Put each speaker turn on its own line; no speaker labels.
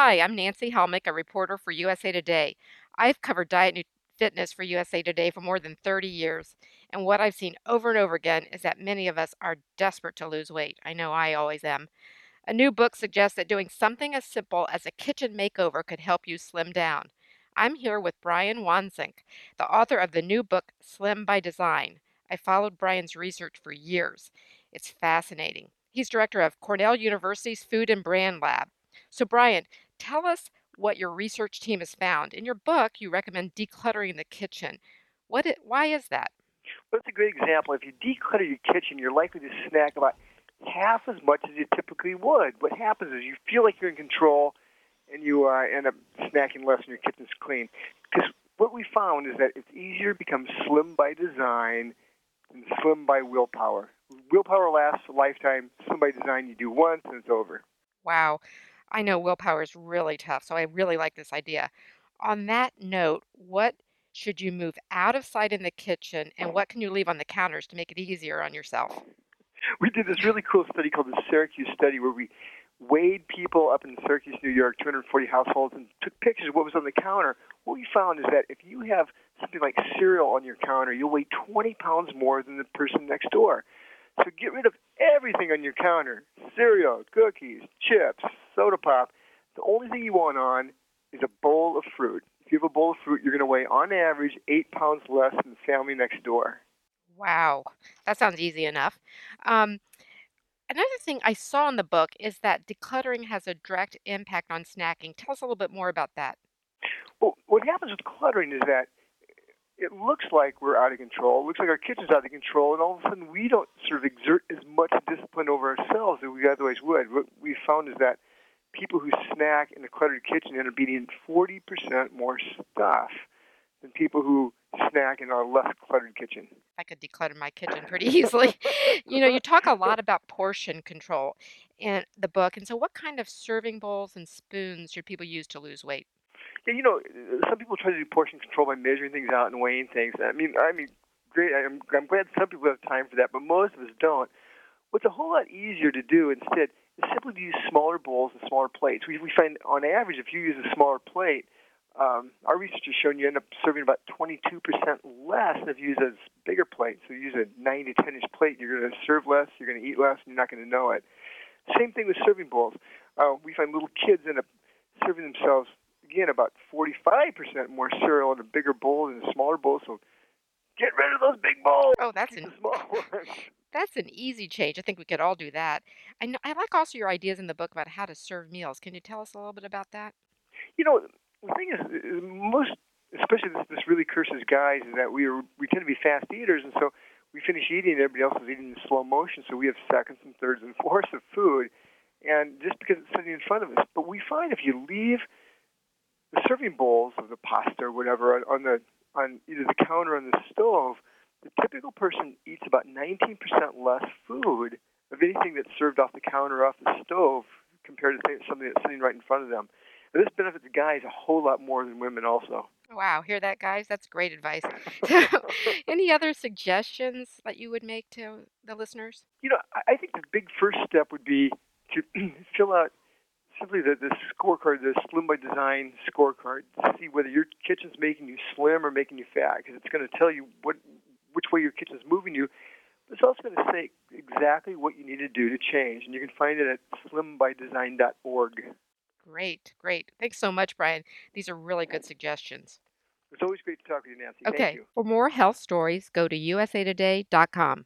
Hi, I'm Nanci Hellmich, a reporter for USA Today. I've covered diet and fitness for USA Today for more than 30 years, and what I've seen over and over again is that many of us are desperate to lose weight. I know I always am. A new book suggests that doing something as simple as a kitchen makeover could help you slim down. I'm here with Brian Wansink, the author of the new book, Slim by Design. I followed Brian's research for years. It's fascinating. He's director of Cornell University's Food and Brand Lab. So, Brian, tell us what your research team has found. In your book, you recommend decluttering the kitchen. What? It, why is that?
Well, that's a great example. If you declutter your kitchen, you're likely to snack about half as much as you typically would. What happens is you feel like you're in control, and you uh, end up snacking less, and your kitchen's clean. Because what we found is that it's easier to become slim by design than slim by willpower. Willpower lasts a lifetime. Slim by design, you do once and it's over.
Wow. I know willpower is really tough, so I really like this idea. On that note, what should you move out of sight in the kitchen and what can you leave on the counters to make it easier on yourself?
We did this really cool study called the Syracuse study where we weighed people up in Syracuse, New York, 240 households, and took pictures of what was on the counter. What we found is that if you have something like cereal on your counter, you'll weigh 20 pounds more than the person next door. So get rid of everything on your counter cereal, cookies, chips, soda pop. The only thing you want on is a bowl of fruit. If you have a bowl of fruit, you're going to weigh, on average, eight pounds less than the family next door.
Wow, that sounds easy enough. Um, another thing I saw in the book is that decluttering has a direct impact on snacking. Tell us a little bit more about that.
Well, what happens with cluttering is that it looks like we're out of control. It looks like our kitchen's out of control, and all of a sudden we don't sort of exert as much discipline over ourselves as we otherwise would. What we found is that people who snack in a cluttered kitchen end up eating 40% more stuff than people who snack in a less cluttered kitchen.
I could declutter my kitchen pretty easily. you know, you talk a lot about portion control in the book. And so, what kind of serving bowls and spoons should people use to lose weight?
Yeah, you know, uh, some people try to do portion control by measuring things out and weighing things. I mean, I mean, great. I'm, I'm glad some people have time for that, but most of us don't. What's a whole lot easier to do instead is simply to use smaller bowls and smaller plates. We, we find, on average, if you use a smaller plate, um, our research has shown you end up serving about 22% less than if you use a bigger plate. So you use a 9 to 10 inch plate, you're going to serve less, you're going to eat less, and you're not going to know it. Same thing with serving bowls. Uh, we find little kids end up serving themselves again about 45% more cereal in a bigger bowl than a smaller bowl. So get rid of those big bowls.
Oh, that's
Keep
an
the small ones.
That's an easy change. I think we could all do that. I know, I like also your ideas in the book about how to serve meals. Can you tell us a little bit about that?
You know, the thing is, most, especially this, this really curses guys, is that we are we tend to be fast eaters, and so we finish eating, and everybody else is eating in slow motion. So we have seconds and thirds and fourths of food, and just because it's sitting in front of us. But we find if you leave the serving bowls of the pasta or whatever on, the on either the counter or on the stove, the typical person eats about 19% less food of anything that's served off the counter or off the stove compared to something that's sitting right in front of them. And this benefits guys a whole lot more than women also.
Wow, hear that, guys? That's great advice. Any other suggestions that you would make to the listeners?
You know, I I think the big first step would be to fill out simply the, the scorecard, the Slim by Design scorecard, to see whether your kitchen's making you slim or making you fat, because it's going to tell you what which way your kitchen's moving you. But it's also going to say exactly what you need to do to change, and you can find it at slimbydesign.org.
Great, great. Thanks so much, Brian. These are really good suggestions.
It's always great to talk with you, Nanci. Thank
Okay,
you.
for more health stories, go to usatoday.com.